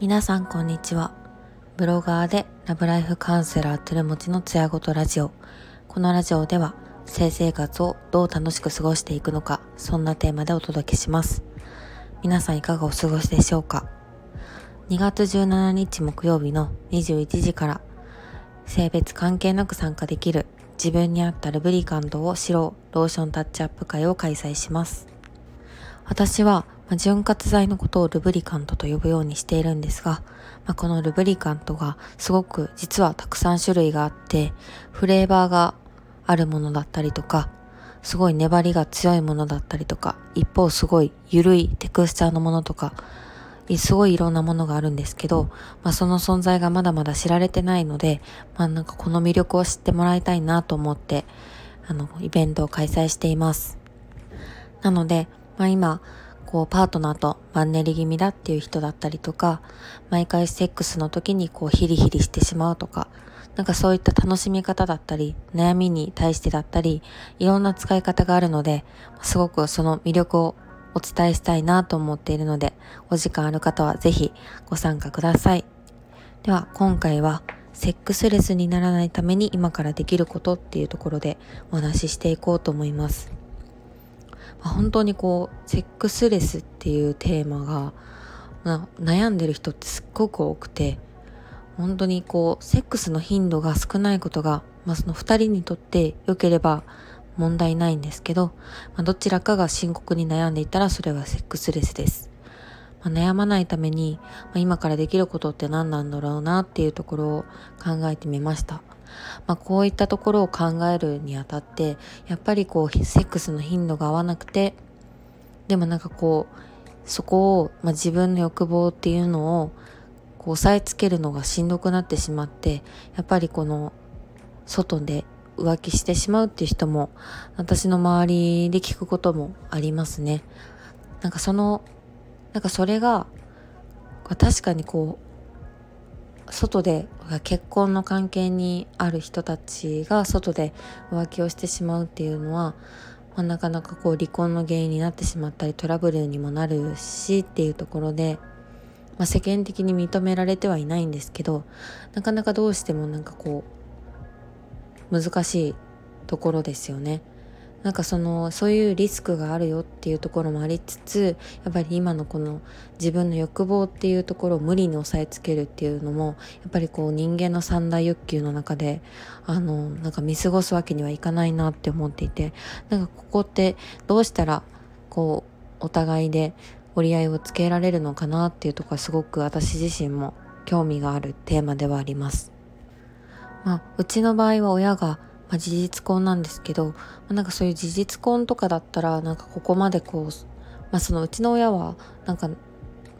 皆さんこんにちは。ブロガーでラブライフカウンセラーてるもちのつやごとラジオ。このラジオでは性生活をどう楽しく過ごしていくのかそんなテーマでお届けします。皆さんいかがお過ごしでしょうか？2月17日木曜日の21時から性別関係なく参加できる自分に合ったルブリカントを知ろうローションタッチアップ会を開催します。私は、まあ、潤滑剤のことをルブリカントと呼ぶようにしているんですが、まあ、このルブリカントがすごく実はたくさん種類があってフレーバーがあるものだったりとかすごい粘りが強いものだったりとか、一方すごい緩いテクスチャーのものとか、すごいいろんなものがあるんですけど、まあその存在がまだまだ知られてないので、まあなんかこの魅力を知ってもらいたいなと思って、あの、イベントを開催しています。なので、まあ今、こうパートナーとマンネリ気味だっていう人だったりとか、毎回セックスの時にこうヒリヒリしてしまうとか、なんかそういった楽しみ方だったり、悩みに対してだったり、いろんな使い方があるので、すごくその魅力をお伝えしたいなと思っているので、お時間ある方はぜひご参加ください。では、今回は、セックスレスにならないために今からできることっていうところでお話ししていこうと思います。まあ、本当にこう、セックスレスっていうテーマが、まあ、悩んでる人ってすっごく多くて、本当にこう、セックスの頻度が少ないことが、まあその二人にとって良ければ問題ないんですけど、まあ、どちらかが深刻に悩んでいたらそれはセックスレスです。まあ、悩まないために、まあ、今からできることって何なんだろうなっていうところを考えてみました。まあ、こういったところを考えるにあたって、やっぱりこう、セックスの頻度が合わなくて、でもなんかこう、そこを、まあ、自分の欲望っていうのをこう押さえつけるのがしんどくなってしまってやっぱりこの外で浮気してしまうっていう人も私の周りで聞くこともありますね。なんかそのなんかそれが確かにこう外で結婚の関係にある人たちが外で浮気をしてしまうっていうのは、まあ、なかなかこう離婚の原因になってしまったりトラブルにもなるしっていうところでまあ、世間的に認められてはいないんですけどなかなかどうしてもなんかこう難しいところですよね。なんかそのそういうリスクがあるよっていうところもありつつやっぱり今のこの自分の欲望っていうところを無理に抑えつけるっていうのもやっぱりこう人間の三大欲求の中であのなんか見過ごすわけにはいかないなって思っていてなんかここってどうしたらこうお互いで折り合いをつけられるのかなっていうところはすごく私自身も興味があるテーマではあります。まあ、うちの場合は親が、まあ、事実婚なんですけど、まあ、なんかそういう事実婚とかだったらなんかここまでこう、まあ、そのうちの親はなんか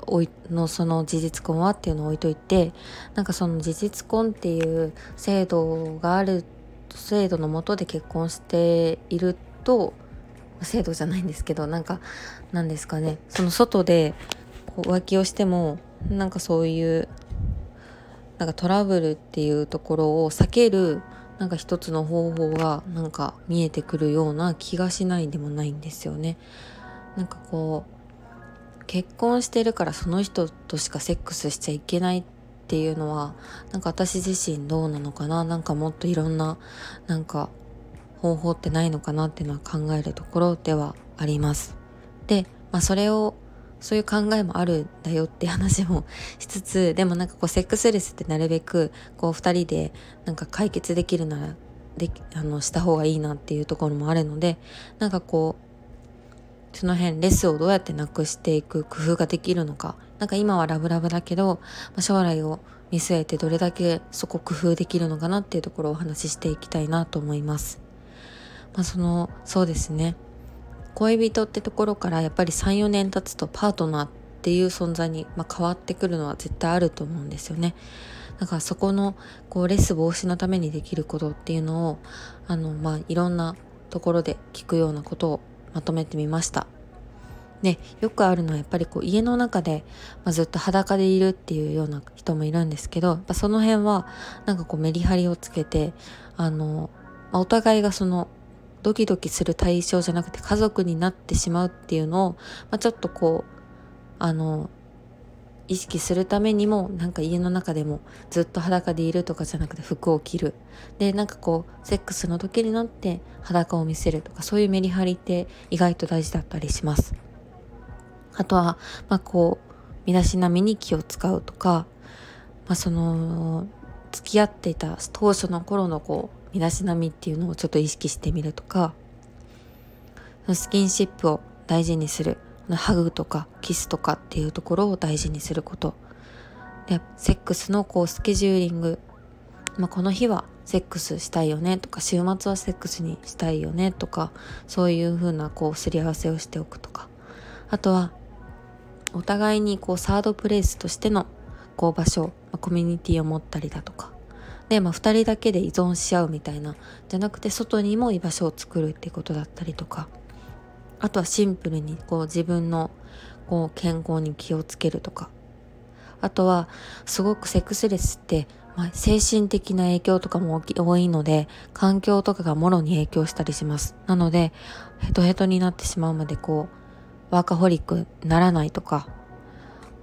おいのその事実婚はっていうのを置いといてなんかその事実婚っていう制度がある制度のもとで結婚していると制度じゃないんですけどなんかなんですかねその外でこう浮気をしてもなんかそういうなんかトラブルっていうところを避けるなんか一つの方法がなんか見えてくるような気がしないでもないんですよね。なんかこう結婚してるからその人としかセックスしちゃいけないっていうのはなんか私自身どうなのかな？なんかもっといろんななんか方法ってないのかなっていうのは考えるところではあります。で、まあそれをそういう考えもあるんだよって話もしつつ、でもなんかこうセックスレスってなるべくこう二人でなんか解決できるならできあのした方がいいなっていうところもあるので、なんかこうその辺レスをどうやってなくしていく工夫ができるのか。なんか今はラブラブだけど、ま、将来を見据えてどれだけそこ工夫できるのかなっていうところをお話ししていきたいなと思います。まあ、そのそうですね恋人ってところからやっぱり34年経つとパートナーっていう存在に、まあ、変わってくるのは絶対あると思うんですよね。だからそこのこうレス防止のためにできることっていうのをあの、まあ、いろんなところで聞くようなことをまとめてみました。でよくあるのはやっぱりこう家の中で、まあ、ずっと裸でいるっていうような人もいるんですけどやっぱその辺はなんかこうメリハリをつけてあの、まあ、お互いがそのドキドキする対象じゃなくて家族になってしまうっていうのを、まあ、ちょっとこうあの意識するためにもなんか家の中でもずっと裸でいるとかじゃなくて服を着る。でなんかこうセックスの時になって裸を見せるとかそういうメリハリって意外と大事だったりします。あとはまあこう身だしなみに気を使うとか、まあ、その付き合っていた当初の頃のこう身だしなみっていうのをちょっと意識してみるとかスキンシップを大事にするハグとかキスとかっていうところを大事にすること。でセックスのこうスケジューリング、まあ、この日はセックスしたいよねとか週末はセックスにしたいよねとかそういうふうなこうすり合わせをしておくとか。あとはお互いにこうサードプレイスとしてのこう場所、まあ、コミュニティを持ったりだとか。で、まあ、2人だけで依存し合うみたいなじゃなくて外にも居場所を作るってことだったりとか。あとはシンプルにこう自分のこう健康に気をつけるとか。あとはすごくセックスレスって、まあ、精神的な影響とかも多いので環境とかがもろに影響したりします。なのでヘトヘトになってしまうまでこうワーカホリックならないとか。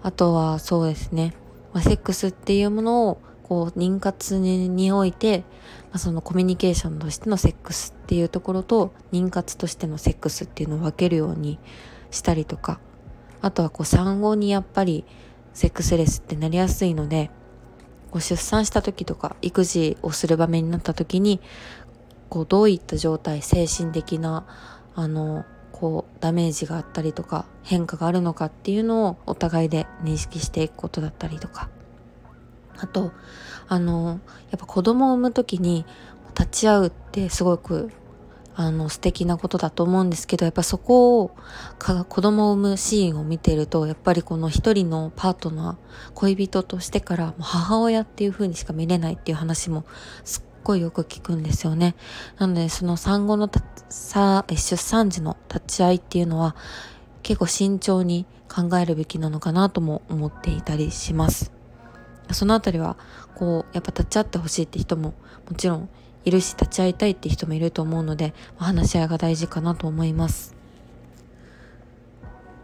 あとはそうですね、まあ、セックスっていうものをこう妊活において、まあ、そのコミュニケーションとしてのセックスっていうところと妊活としてのセックスっていうのを分けるようにしたりとかあとはこう産後にやっぱりセックスレスってなりやすいのでこう出産した時とか育児をする場面になった時にこうどういった状態精神的なあのこうダメージがあったりとか変化があるのかっていうのをお互いで認識していくことだったりとか。あとあのやっぱ子供を産む時に立ち会うってすごくあの素敵なことだと思うんですけどやっぱそこをか子供を産むシーンを見てるとやっぱりこの一人のパートナー恋人としてから母親っていう風にしか見れないっていう話もすっごいよく聞くんですよね。なのでその産後のさ出産時の立ち会いっていうのは結構慎重に考えるべきなのかなとも思っていたりします。そのあたりはこうやっぱ立ち会ってほしいって人ももちろんいるし立ち会いたいって人もいると思うので、話し合いが大事かなと思います。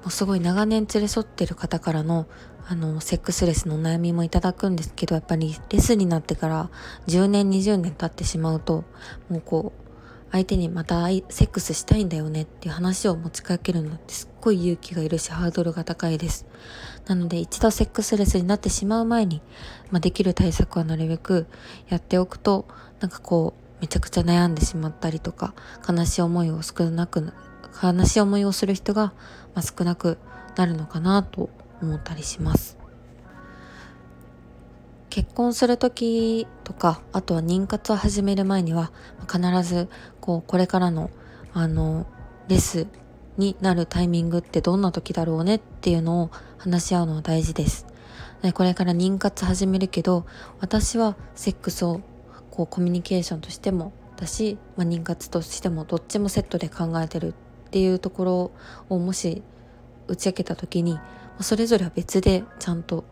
もうすごい長年連れ添ってる方からのあのセックスレスの悩みもいただくんですけどやっぱりレスになってから10年20年経ってしまうともうこう相手にまたセックスしたいんだよねっていう話を持ちかけるのってすっごい勇気がいるしハードルが高いです。なので一度セックスレスになってしまう前に、まあ、できる対策はなるべくやっておくとなんかこうめちゃくちゃ悩んでしまったりとか悲しい思いを少なく悲しい思いをする人が、ま、少なくなるのかなと思ったりします。結婚する時とかあとは妊活を始める前には必ずこうこれからのあのレスになるタイミングってどんな時だろうねっていうのを話し合うのは大事です。でこれから妊活始めるけど私はセックスをこうコミュニケーションとしてもだし、まあ、妊活としてもどっちもセットで考えてるっていうところをもし打ち明けた時にそれぞれは別でちゃんと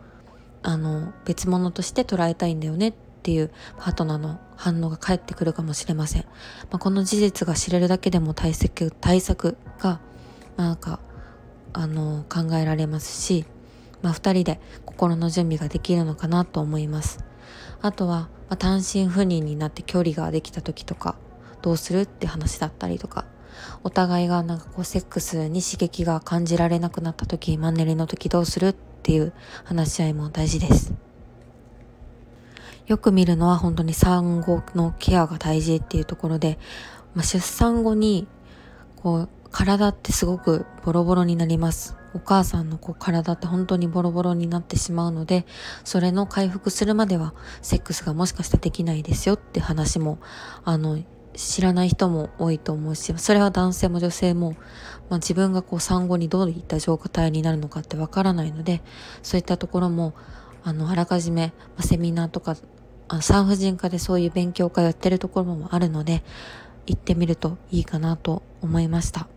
あの別物として捉えたいんだよねっていうパートナーの反応が返ってくるかもしれません、まあ、この事実が知れるだけでも対策対策がなんかあの考えられますし、まあ、2人で心の準備ができるのかなと思います。あとは、まあ、単身赴任になって距離ができた時とかどうするって話だったりとかお互いがなんかこうセックスに刺激が感じられなくなった時マンネリの時どうするっていう話し合いも大事です。よく見るのは本当に産後のケアが大事っていうところで、まあ、出産後にこう体ってすごくボロボロになります。お母さんのこう体って本当にボロボロになってしまうので、それの回復するまではセックスがもしかしたらできないですよって話も、あの、知らない人も多いと思うし、それは男性も女性も、まあ、自分がこう産後にどういった状態になるのかってわからないので、そういったところも、あの、あらかじめ、ま、セミナーとか、あ産婦人科でそういう勉強会をやってるところもあるので、行ってみるといいかなと思いました。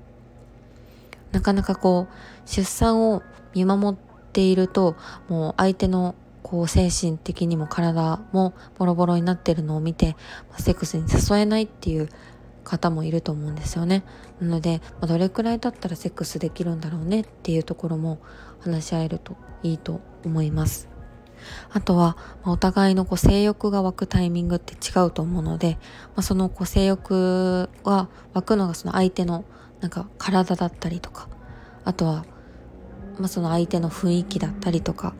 なかなかこう、出産を見守っていると、もう相手のこう精神的にも体もボロボロになってるのを見て、セックスに誘えないっていう方もいると思うんですよね。なので、まあ、どれくらいだったらセックスできるんだろうねっていうところも話し合えるといいと思います。あとは、まあ、お互いのこう性欲が湧くタイミングって違うと思うので、まあ、そのこう性欲は湧くのがその相手のなんか体だったりとかあとは、まあ、その相手の雰囲気だったりとか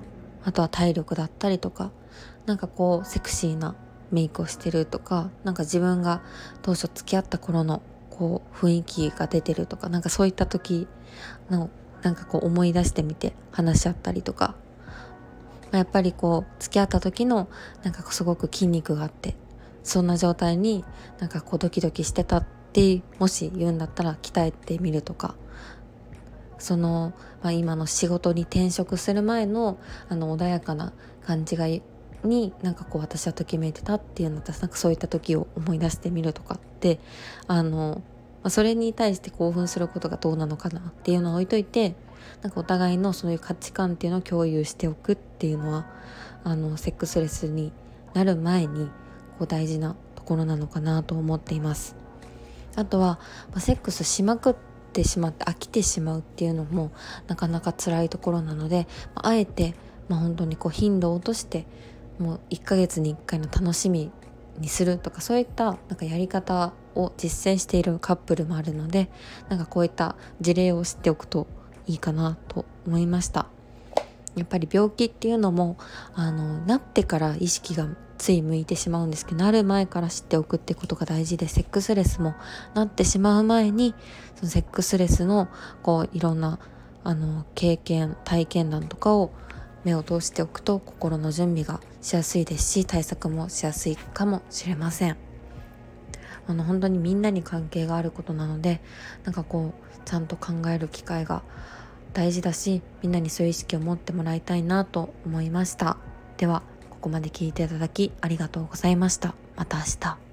あとは体力だったりとかなんかこうセクシーなメイクをしてるとかなんか自分が当初付き合った頃のこう雰囲気が出てるとかなんかそういった時のなんかこう思い出してみて話し合ったりとか、ま、やっぱりこう付き合った時のなんかすごく筋肉があってそんな状態になんかこうドキドキしてたってもし言うんだったら鍛えてみるとかその、まあ、今の仕事に転職する前のあの穏やかな感じがになんかこう私はときめいてたっていうの私なんかそういった時を思い出してみるとかってあの、まあ、それに対して興奮することがどうなのかなっていうのを置いといてなんかお互いのそういう価値観っていうのを共有しておくっていうのはあのセックスレスになる前にこう大事なところなのかなと思っています。あとは、まあ、セックスしまくってしまって飽きてしまうっていうのもなかなか辛いところなので、まあ、あえて、まあ、本当にこう頻度を落としてもう1ヶ月に1回の楽しみにするとかそういったなんかやり方を実践しているカップルもあるのでなんかこういった事例を知っておくといいかなと思いました。やっぱり病気っていうのもあのなってから意識がつい向いてしまうんですけどなる前から知っておくってことが大事でセックスレスもなってしまう前にそのセックスレスのこういろんなあの経験体験談とかを目を通しておくと心の準備がしやすいですし対策もしやすいかもしれません。あの本当にみんなに関係があることなのでなんかこうちゃんと考える機会が大事だしみんなにそういう意識を持ってもらいたいなと思いました。ではこまで聞いていただきありがとうございました。また明日。